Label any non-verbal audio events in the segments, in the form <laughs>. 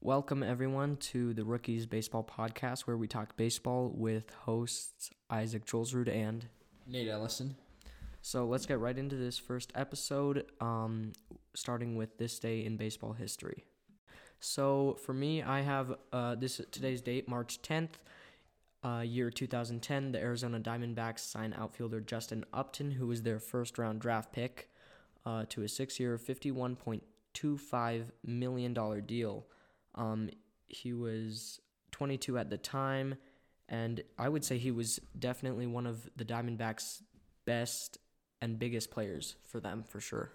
Welcome, everyone, to the Rookies Baseball Podcast, where we talk baseball with hosts Isaac Jolsrud and. Nate Ellison. So let's get right into this first episode, um, starting with this day in baseball history. So for me, I have uh, this today's date, March 10th, uh, year 2010. The Arizona Diamondbacks signed outfielder Justin Upton, who was their first round draft pick, uh, to a six year, $51.25 million deal. Um, he was 22 at the time, and I would say he was definitely one of the Diamondbacks' best and biggest players for them, for sure.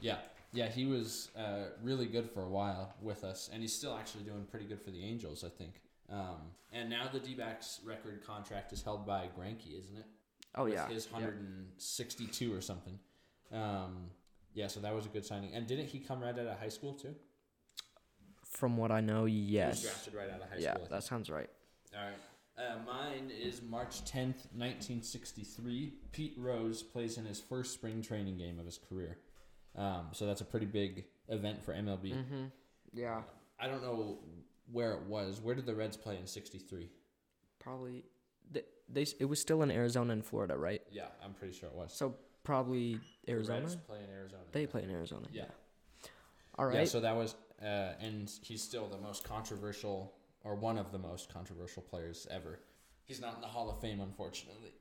Yeah, yeah, he was uh, really good for a while with us, and he's still actually doing pretty good for the Angels, I think. Um, and now the D-backs record contract is held by Greinke, isn't it? Oh With yeah, his yeah. 162 or something. Um, yeah, so that was a good signing. And didn't he come right out of high school too? From what I know, He yes. was drafted right out of high Yeah, school. I think. that sounds right. All right. Uh, mine is March 10th, 1963. Pete Rose plays in his first spring training game of his career. Um, so that's a pretty big event for MLB. Mm-hmm. Yeah, I don't know where it was. Where did the Reds play in 63? probably. They, they it was still in Arizona and Florida, right? Yeah, I'm pretty sure it was. So probably The Arizona. Reds play in Arizona. They play in Arizona. Yeah. All right. Yeah, so that was, uh, and he's still the most controversial, or one of the most controversial players ever. He's not in the Hall of Fame, unfortunately.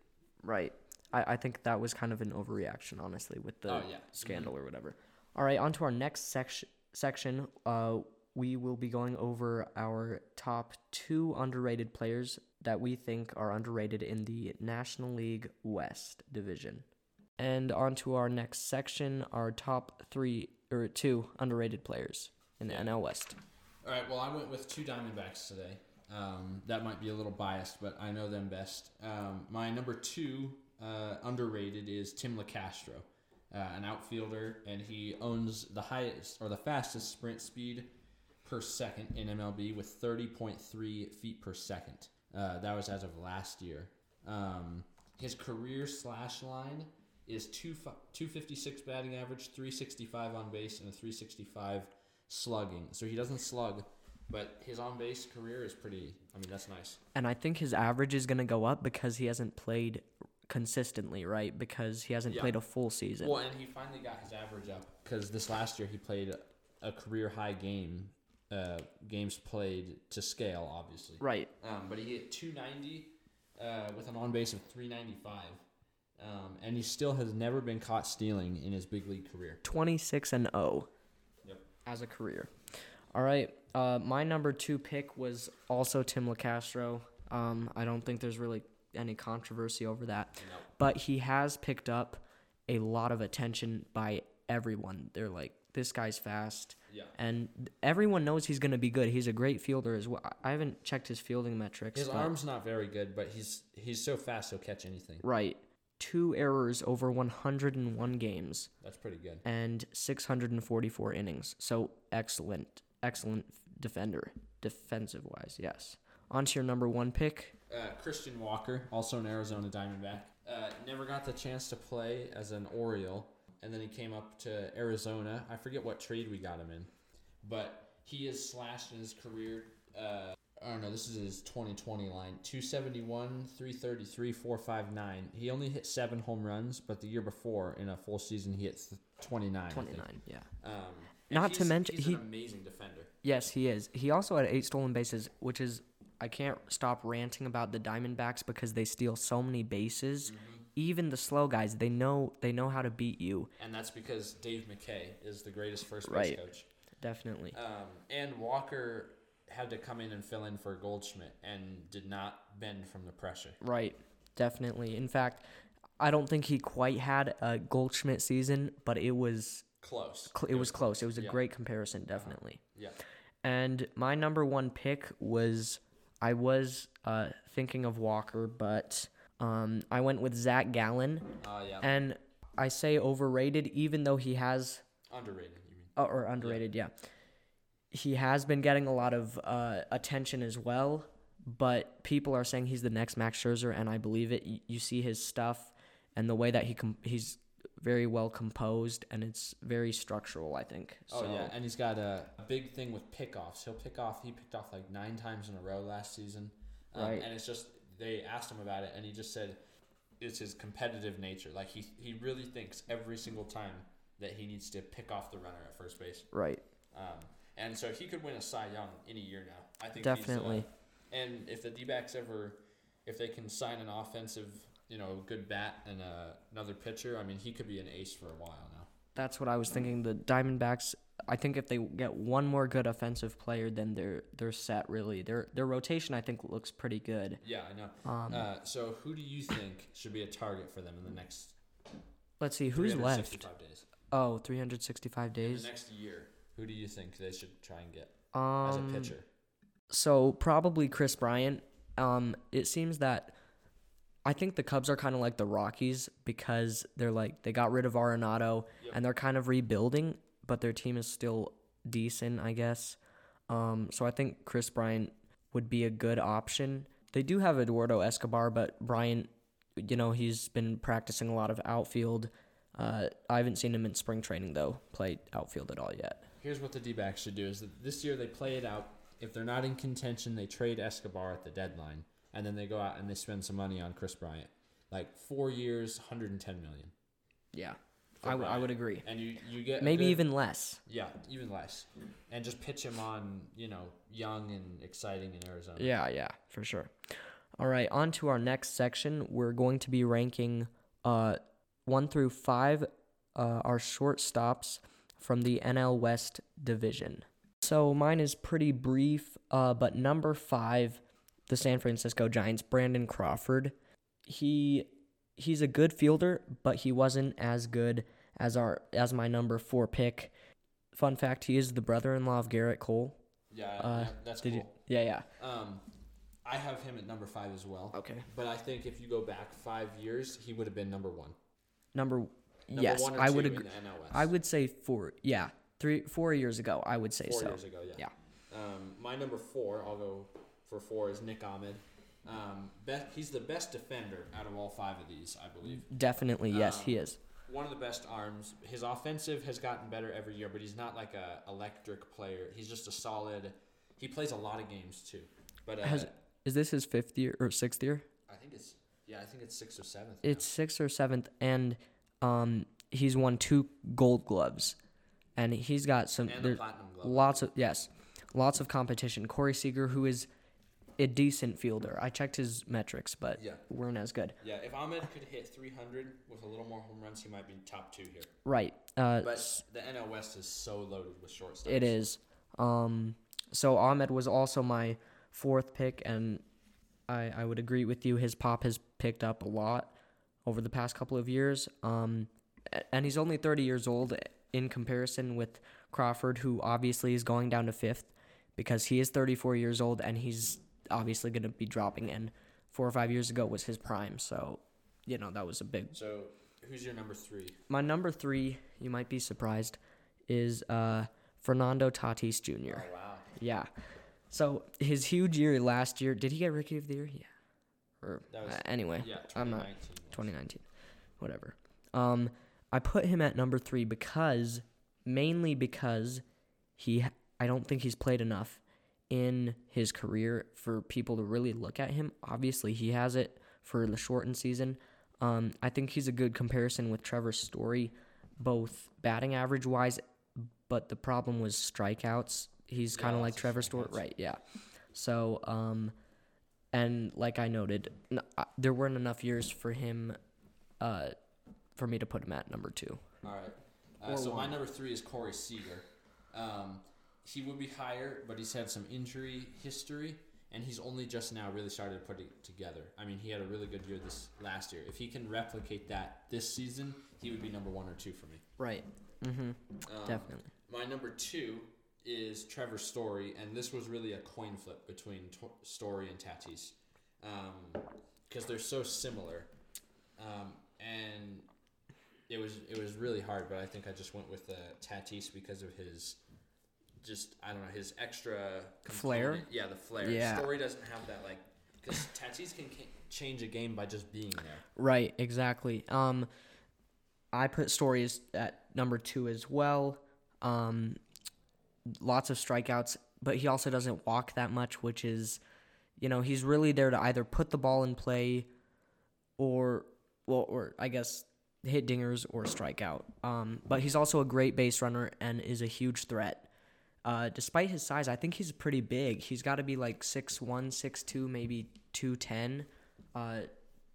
Right. I, I think that was kind of an overreaction, honestly, with the Oh, yeah. scandal or whatever. All right, on to our next section. Section, uh, we will be going over our top two underrated players that we think are underrated in the National League West division. And on to our next section, our top three or two underrated players in the NL West. All right. Well, I went with two Diamondbacks today. Um, that might be a little biased, but I know them best. Um, my number two uh, underrated is Tim Locastro, uh, an outfielder, and he owns the highest or the fastest sprint speed per second in MLB with 30.3 feet per second. Uh, that was as of last year. Um, his career slash line is two 256 batting average, 365 on base, and a 365 slugging. So he doesn't slug, but his on base career is pretty. I mean, that's nice. And I think his average is going to go up because he hasn't played consistently, right? Because he hasn't Yeah. played a full season. Well, and he finally got his average up because this last year he played a career high game, uh, games played to scale, obviously. Right. Um, but he hit 290 uh, with an on base of 395. Um, and he still has never been caught stealing in his big league career. 26 and 0 Yep. As a career. All right. Uh, my number two pick was also Tim Locastro. Um, I don't think there's really any controversy over that. No. But he has picked up a lot of attention by everyone. They're like, this guy's fast. Yeah. And everyone knows he's going to be good. He's a great fielder as well. I haven't checked his fielding metrics. His arm's not very good, but he's he's so fast he'll catch anything. Right. Two errors over 101 games. That's pretty good. and 644 innings. So excellent, excellent defender, defensive wise. Yes. On to your number one pick. Uh, Christian Walker, also an Arizona Diamondback, uh, never got the chance to play as an Oriole, and then he came up to Arizona. I forget what trade we got him in, but he is slashed in his career. Uh, I don't know. This is his 2020 line: 271, 333, 459. He only hit seven home runs, but the year before, in a full season, he hit 29. 29, Yeah. Um, Not to mention- he's he- an amazing defender. Yes, he is. He also had eight stolen bases, which is I can't stop ranting about the Diamondbacks because they steal so many bases. Even the slow guys, they know they know how to beat you. And that's because Dave McKay is the greatest first base Right. coach. Definitely. Um, and Walker had to come in and fill in for Goldschmidt and did not bend from the pressure. Right. Definitely. In fact, I don't think he quite had a Goldschmidt season, but it was Close. cl- it was close. It was a yeah. Uh-huh. great comparison, definitely. Yeah. And my number one pick was I was uh, thinking of Walker, but um, I went with Zach Gallen, Uh, yeah. and I say overrated, even though he has Underrated, you mean? uh, or underrated, yeah. He has been getting a lot of uh, attention as well, but people are saying he's the next Max Scherzer, and I believe it. You, you see his stuff and the way that he com- he's very well composed, and it's very structural. I think. Oh yeah, and he's got a, a big thing with pickoffs. He'll pick off. He picked off like nine times in a row last season, um, Right. and it's just they asked him about it, and he just said it's his competitive nature. Like he he really thinks every single time that he needs to pick off the runner at first base. Right. Um, and so he could win a Cy Young in a year now. I think Definitely. He's, uh, and if the D-backs ever, if they can sign an offensive, you know, good bat and uh, another pitcher, I mean, he could be an ace for a while now. That's what I was thinking. The Diamondbacks. I think if they get one more good offensive player, then they're they're set. Really, their their rotation I think looks pretty good. Yeah, I know. Um, Uh, so who do you think should be a target for them in the next let's see who's left. 365 days? Oh, 365 In days. the next year, who do you think they should try and get Um, as a pitcher? So probably Kris Bryant. Um, it seems that I think the Cubs are kind of like the Rockies because they're like they got rid of Arenado Yep. and they're kind of rebuilding, but their team is still decent, I guess. Um, so I think Kris Bryant would be a good option. They do have Eduardo Escobar, but Bryant, you know, he's been practicing a lot of outfield. Uh, I haven't seen him in spring training though play outfield at all yet. Here's what the D-backs should do: is that this year they play it out. If they're not in contention, they trade Escobar at the deadline, and then they go out and they spend some money on Kris Bryant, like four years, 110 million. Yeah, I would- I would agree. And you you get Maybe good- even less. yeah, even less, and just pitch him on you know young and exciting in Arizona. Yeah, yeah, for sure. All right, on to our next section. We're going to be ranking uh, one through five uh, our shortstops from the NL West division. So mine is pretty brief, uh, but number five, the San Francisco Giants, Brandon Crawford. He he's a good fielder, but he wasn't as good as our as my number four pick. Fun fact: he is the brother-in-law of Gerrit Cole. yeah, Uh, yeah, that's cool. you? Yeah, yeah. Um, I have him at number five as well. Okay. But I think if you go back five years, he would have been number one. Number yes, I would agree. I would say four. Yeah, three, four years ago. I would say four so. years ago. Yeah. Yeah. Um, my number four, I'll go for four, is Nick Ahmed. Um, best, he's the best defender out of all five of these, I believe. Definitely, yes, Um, he is. One of the best arms. His offensive has gotten better every year, but he's not like a electric player. He's just a solid. He plays a lot of games too. But uh, Has- Is this his fifth year or sixth year? I think it's yeah, I think it's sixth or seventh. now. It's sixth or seventh, and um, he's won two Gold Gloves, and he's got some and there, platinum glove. lots of yes, lots of competition. Corey Seager, who is a decent fielder, I checked his metrics, but Yeah. weren't as good. Yeah, if Ahmed could hit 300 with a little more home runs, he might be top two here. Right. Uh, But the NL West is so loaded with shortstops. It is. Um, so Ahmed was also my fourth pick, and I, I would agree with you. His pop has picked up a lot over the past couple of years. Um, and he's only 30 years old in comparison with Crawford, who obviously is going down to fifth because he is 34 years old and he's obviously going to be dropping in. Four or five years ago was his prime, so you know that was a big So, who's your number three? my number three, you might be surprised, is uh, Fernando Tatis Jr. Oh wow. Yeah. So his huge year last year, did he get Rookie of the Year? Yeah. Or was- uh, anyway, Yeah, I'm not- 2019. 2019, whatever. Um, I put him at number three because mainly because he, I don't think he's played enough in his career for people to really look at him. Obviously, he has it for the shortened season. Um, I think he's a good comparison with Trevor Story, both batting average wise, but the problem was strikeouts. He's Yeah, kind of like Trevor Story, right? Yeah. So, um, and like I noted, n- uh, there weren't enough years for him, uh, for me to put him at number two. All right. Uh, Or so my one. number three is Corey Seager. Um, he would be higher, but he's had some injury history, and he's only just now really started to put it together. I mean, he had a really good year this last year. If he can replicate that this season, he would be number one or two for me. Right. Mm-hmm. Um, Definitely. My number two is Trevor Story, and this was really a coin flip between to- Story and Tatis, because they're so similar, um, and it was it was really hard. But I think I just went with uh, Tatis because of his just I don't know his extra Flair? Yeah, the flair. Yeah. Story doesn't have that like because Tatis can ca- change a game by just being there. Right. Exactly. Um, I put Story as at number two as well. Um, lots of strikeouts, but he also doesn't walk that much, which is, you know, he's really there to either put the ball in play, or well, or I guess hit dingers or strike out. Um, but he's also a great base runner and is a huge threat. Uh, despite his size, I think he's pretty big. He's got to be like 6'1", 6'2", maybe 210, uh,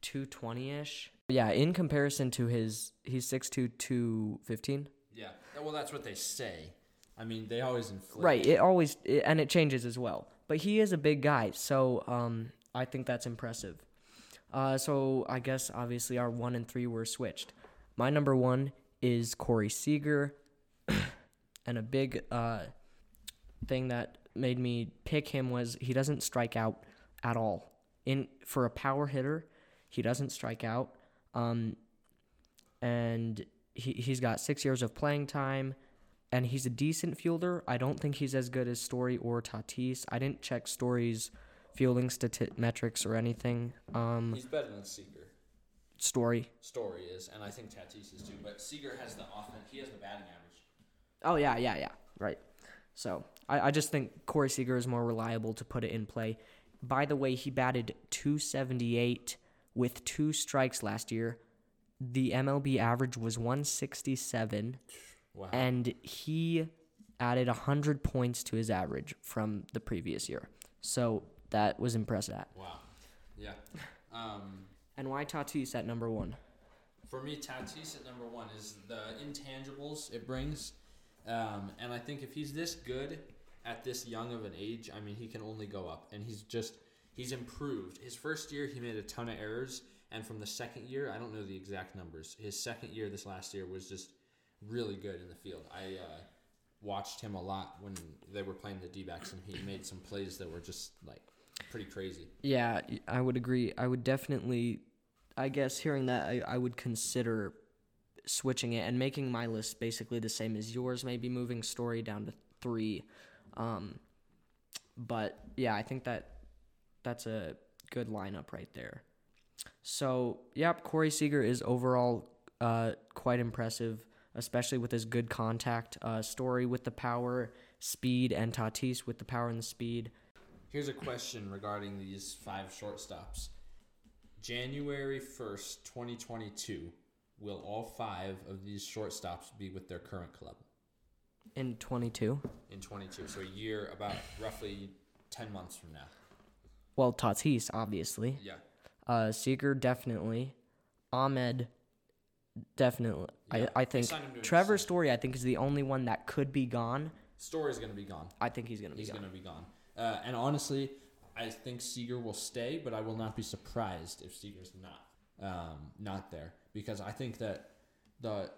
220-ish. Yeah, in comparison to his, he's 6'2", 215. Yeah. Well, that's what they say. I mean, they always inflate. Right, it always, it, and it changes as well. But he is a big guy, so um, I think that's impressive. Uh, so I guess obviously our one and three were switched. My number one is Corey Seager, <clears throat> and a big uh, thing that made me pick him was he doesn't strike out at all. In for a power hitter, he doesn't strike out, um, and he he's got six years of playing time, and he's a decent fielder. I don't think he's as good as Story or Tatis. I didn't check Story's fielding stati- metrics or anything. Um, He's better than Seager. Story. Story is, and I think Tatis is too. But Seager has the offense. He has the batting average. Oh yeah, yeah, yeah. Right. So I, I just think Corey Seager is more reliable to put it in play. By the way, he batted 278 with two strikes last year. The MLB average was 167, Wow. and he added 100 points to his average from the previous year. So that was impressive. wow. Yeah. Um, And why Tatis at number one? for me, Tatis at number one is the intangibles it brings, um, and I think if he's this good at this young of an age, I mean, he can only go up, and he's just he's improved. His first year, he made a ton of errors, and from the second year, I don't know the exact numbers. His second year, this last year, was just really good in the field. I uh, watched him a lot when they were playing the D-backs, and he made some plays that were just like pretty crazy. Yeah, I would agree. I would definitely, I guess, hearing that, I, I would consider switching it and making my list basically the same as yours, maybe moving story down to three. Um, but yeah, I think that that's a good lineup right there. So, yep, Corey Seager is overall uh, quite impressive, especially with his good contact uh, story with the power, speed, and Tatis with the power and the speed. Here's a question regarding these five shortstops. January 1st, 2022, will all five of these shortstops be with their current club In 22. in 22? So a year, about roughly 10 months from now. Well, Tatis, obviously. Yeah. Uh, Seager, definitely. Ahmed, definitely. Yeah, I, I think signed him to an Trevor. Story, I think, is the only one that could be gone. Story's going to be gone. I think he's going to be He's gone. going to be gone. Uh, and honestly, I think Seager will stay, but I will not be surprised if Seager's not um, not there because I think that the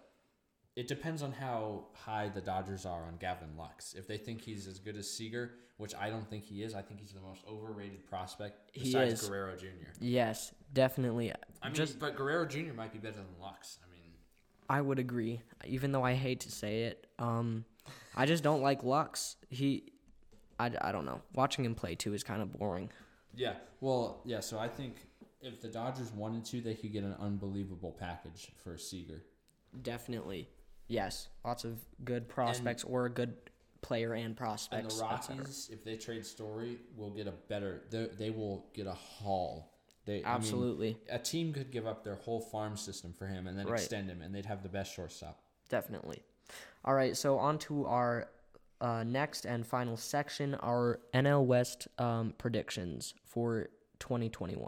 it depends on how high the Dodgers are on Gavin Lux. If they think he's as good as Seager, which I don't think he is, I think he's the most overrated prospect besides. Guerrero Jr. Yes, definitely. I mean, Just- but Guerrero Jr. might be better than Lux. I mean, I would agree, even though I hate to say it. Um, I just don't like Lux. He, I, I don't know. Watching him play too is kind of boring. yeah. Well, yeah. So I think if the Dodgers wanted to, they could get an unbelievable package for Seager. Definitely, yes. Lots of good prospects or a good player and And prospects. the. Rockies, if they trade Story, will get a better. They, they will get a haul. They I mean, Absolutely, a team could give up their whole farm system for him and then Right. extend him, and they'd have the best shortstop. definitely. All right, so on to our uh, next and final section, our NL West um, predictions for 2021.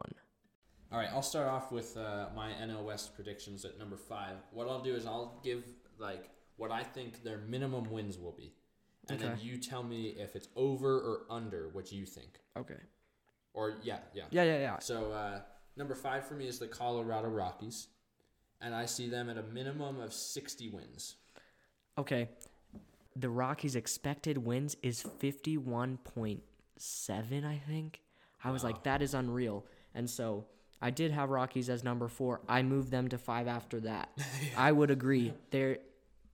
All right, I'll start off with uh, my NL West predictions at number five. What I'll do is I'll give like what I think their minimum wins will be, and then you tell me if it's over or under what you think. Okay. Or yeah, yeah. Yeah, yeah, yeah. So uh, number five for me is the Colorado Rockies, and I see them at a minimum of sixty wins. Okay. The Rockies' expected wins is 51.7, I think. I was like, that is unreal. And so I did have Rockies as number four. I moved them to five after that. <laughs> I would agree. There,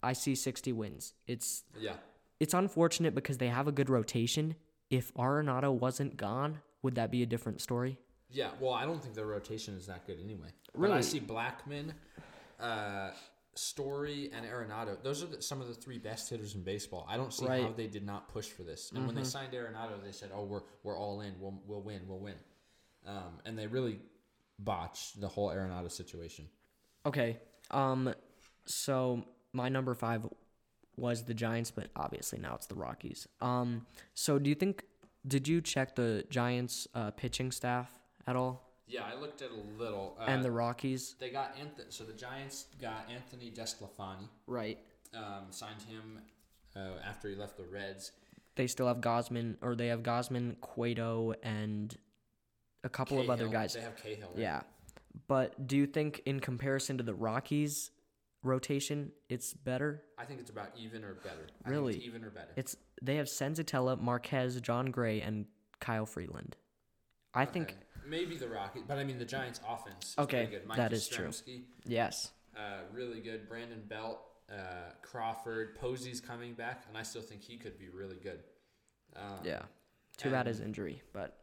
I see 60 wins. It's Yeah. it's unfortunate because they have a good rotation. If Arenado wasn't gone, would that be a different story? Yeah, well, I don't think their rotation is that good anyway. But Really? I see Blackmon, uh, Story and Arenado, those are the, some of the three best hitters in baseball. I don't see how Right. Mm-hmm. they did not push for this. And when they signed Arenado, they said, "Oh, we're we're all in. We'll we'll win. We'll win." Um, and they really botched the whole Arenado situation. Okay. Um. So my number five was the Giants, but obviously now it's the Rockies. Um. So do you think? Did you check the Giants' uh, pitching staff at all, Yeah, I looked at a little. Uh, and the Rockies? they got Anthony. So the Giants got Anthony DeSclafani. Right. Um, signed him uh, after he left the Reds. They still have Gausman, or they have Gausman, Cueto, and a couple of other guys. They have Cahill. right? Yeah. But do you think, in comparison to the Rockies' rotation, it's better? I think it's about even or better. I Really? think it's even or better. It's they have Senzatela, Marquez, Jon Gray, and Kyle Freeland. I think Okay. maybe the Rockets, but I mean the Giants' offense. Is Okay, pretty good. that Mike is true. Yastrzemski, yes. Uh, really good. Brandon Belt, uh, Crawford, Posey's coming back, and I still think he could be really good. Um, Yeah. Too bad his injury, but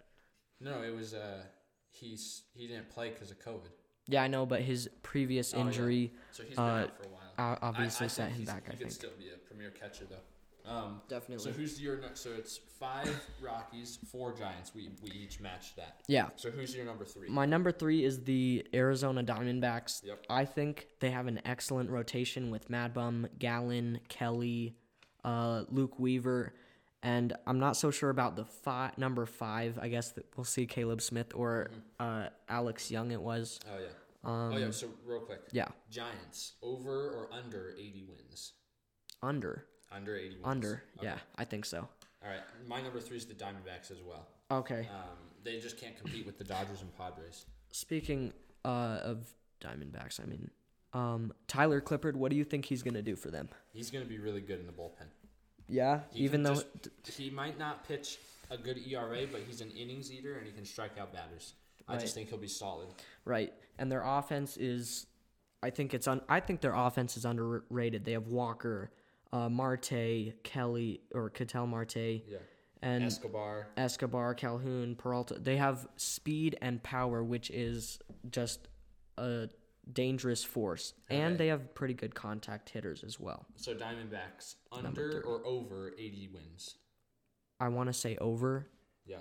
No, it was uh, he's he didn't play because of COVID, yeah, I know. But his previous Oh, yeah. injury so he's been Uh, out for a while. obviously I, I set think him back. I He think could still be a premier catcher though. Um, definitely. so who's your next? So it's five Rockies, four Giants. We we each matched that. yeah. So who's your number three? My number three is the Arizona Diamondbacks. Yep. I think they have an excellent rotation with Mad Bum, Gallen, Kelly, uh, Luke Weaver, and I'm not so sure about the fi- number five. I guess that we'll see Caleb Smith or uh, Alex Young. It was. oh yeah. Um, oh yeah. So real quick. yeah. Giants over or under 80 wins? Under. Under 80 wins. Under. Okay. Yeah, I think so. All right. My number three is the Diamondbacks as well. Okay. Um, they just can't compete with the Dodgers and Padres. Speaking uh, of Diamondbacks, I mean, um, Tyler Clippard. What do you think he's gonna do for them? He's going to be really good in the bullpen. Yeah. He Even though. just- he might not pitch a good ERA, but he's an innings eater and he can strike out batters. I just think he'll be solid. Right, and their offense is, I think it's un. I think their offense is underrated. They have Walker, uh, Marte, Kelly, or Ketel Marte, Yeah. and Escobar. Escobar, Calhoun, Peralta. They have speed and power, which is just a dangerous force, and they have pretty good contact hitters as well. So Diamondbacks under or over 80 wins. I want to say over, Yeah.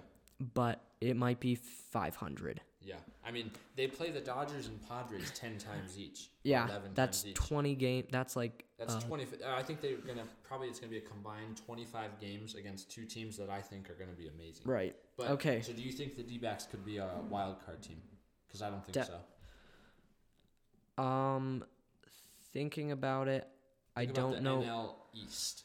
but it might be 500. Yeah. I mean, they play the Dodgers and Padres 10 times each. Yeah, 11 that's times each. 20 game. That's like That's uh, 20. uh, I think they're gonna probably it's gonna be a combined 25 games against two teams that I think are gonna be amazing. right. But Okay. So do you think the D-backs could be a wild card team? Because I don't think De- so. Um, thinking about it, I Think about don't the know NL East.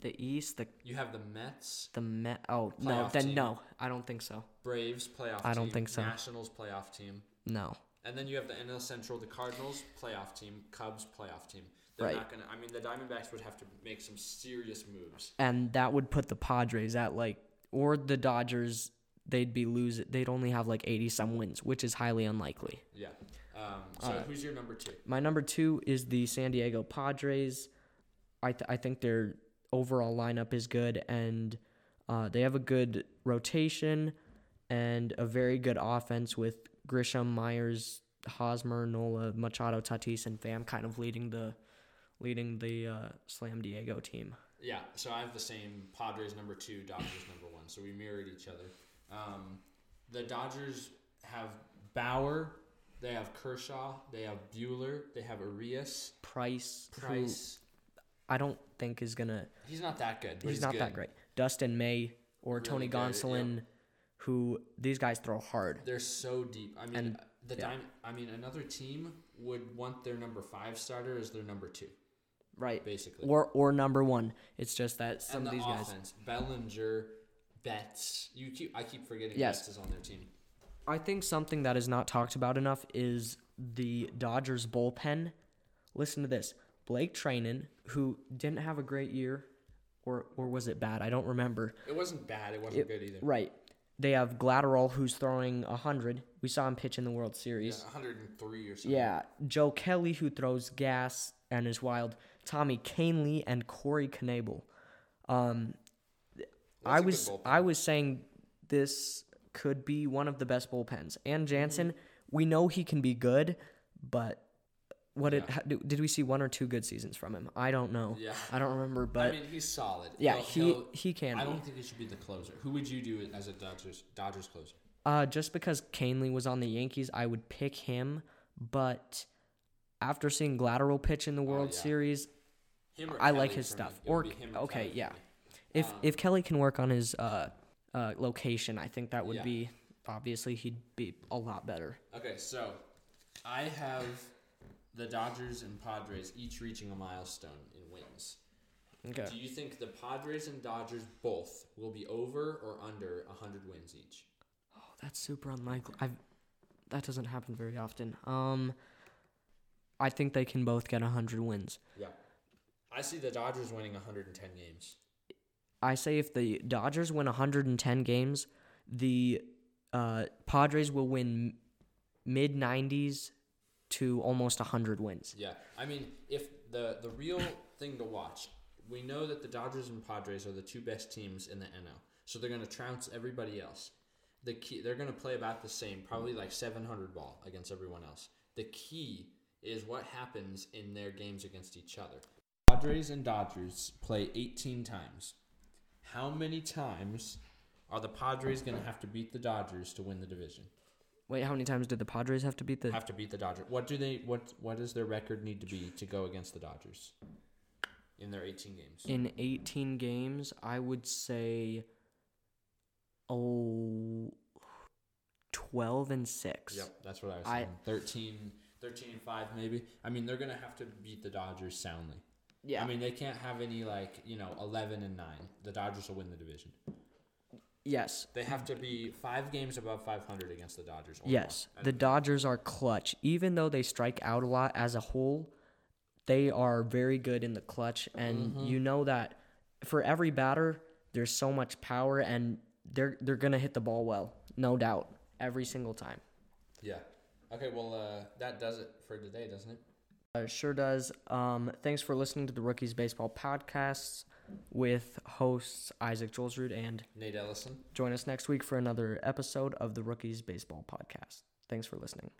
the East, the You have the Mets, the Met. Oh no, Playoff then team. no, I don't think so. Braves playoff. I don't team, think so. Nationals playoff team, No. and then you have the NL Central, the Cardinals playoff team, Cubs playoff team. They're Right. not gonna. I mean, the Diamondbacks would have to make some serious moves. And that would put the Padres at like, or the Dodgers. They'd be losing. They'd only have like eighty some wins, which is highly unlikely. Yeah. Um, so Uh, who's your number two? My number two is the San Diego Padres. I th- I think their overall lineup is good, and uh, they have a good rotation and a very good offense with Grisham, Myers, Hosmer, Nola, Machado, Tatis, and Pham kind of leading the leading the uh, Slam Diego team. Yeah, so I have the same Padres number two, Dodgers number one. So we mirrored each other. Um, the Dodgers have Bauer, they have Kershaw, they have Buehler, they have Urías, Price, Price. I don't think is gonna. He's not that good. He's, he's, not good. that great. Dustin May or Really Tony good. Gonsolin, who these guys throw hard. They're so deep. I mean, And- the yeah. I mean, another team would want their number five starter as their number two, Right. basically. or or number one. It's just that some and of the these guys. offense, Bellinger, Betts. You keep. I keep forgetting Yes. Betts is on their team. I think something that is not talked about enough is the Dodgers bullpen. Listen to this: Blake Treinen, who didn't have a great year, or or was it bad? I don't remember. It wasn't bad. It wasn't It- good either. Right. They have Graterol, who's throwing hundred. We saw him pitch in the World Series. Yeah, Series. 103 or something. Yeah, Joe Kelly, who throws gas and is wild. Tommy Kahnle and Corey Knebel. Um, I was. I was saying this could be one of the best bullpens. And Mm-hmm. Jansen, we know he can be good, but what did Yeah. did we see one or two good seasons from him? I don't know. Yeah. I don't remember, but I mean, he's solid. yeah, he he can. I don't think he should be the closer. Who would you do as a Dodgers Dodgers closer? Uh, just because Kahnle was on the Yankees, I would pick him. But after seeing Graterol pitch in the World Oh, yeah. Series, I like his stuff. Or- okay, Kelly yeah. if Um, if Kelly can work on his uh, uh, location, I think that would Yeah. be obviously he'd be a lot better. Okay, so I have the Dodgers and Padres each reaching a milestone in wins. Okay. Do you think the Padres and Dodgers both will be over or under 100 wins each? Oh, that's super unlikely. I've that doesn't happen very often. Um, I think they can both get hundred wins. Yeah. I see the Dodgers winning 110 games. I say if the Dodgers win 110 games, the uh, Padres will win mid 90s to almost 100 wins. Yeah. I mean, if the the real thing to watch, we know that the Dodgers and Padres are the two best teams in the NL. So they're going to trounce everybody else. The key they're going to play about the same, probably like 700 ball against everyone else. The key is what happens in their games against each other. Padres and Dodgers play 18 times. How many times are the Padres going to have to beat the Dodgers to win the division? Wait, how many times did the Padres have to beat the? have to beat the Dodgers. What do they what what does their record need to be to go against the Dodgers in their 18 games? In 18 games, I would say oh 12 and 6. Yep, that's what I was I- saying. 13 13 and 5 maybe. I mean, they're going to have to beat the Dodgers soundly. Yeah. I mean, they can't have any like, you know, 11 and 9. The Dodgers will win the division. yes. They have to be 5 games above 500 against the Dodgers Yes, the Dodgers are clutch. Even though they strike out a lot as a whole, they are very good in the clutch. And Mm-hmm. you know that for every batter, there's so much power, and they're they're gonna hit the ball well, no doubt, every single time. Yeah. Okay, well uh, that does it for today, doesn't it? Uh, sure does. Um, thanks for listening to the Rookies Baseball podcasts with hosts Isaac Jolsrud, and Nate Ellison. join us next week for another episode of the Rookies Baseball podcast. Thanks for listening.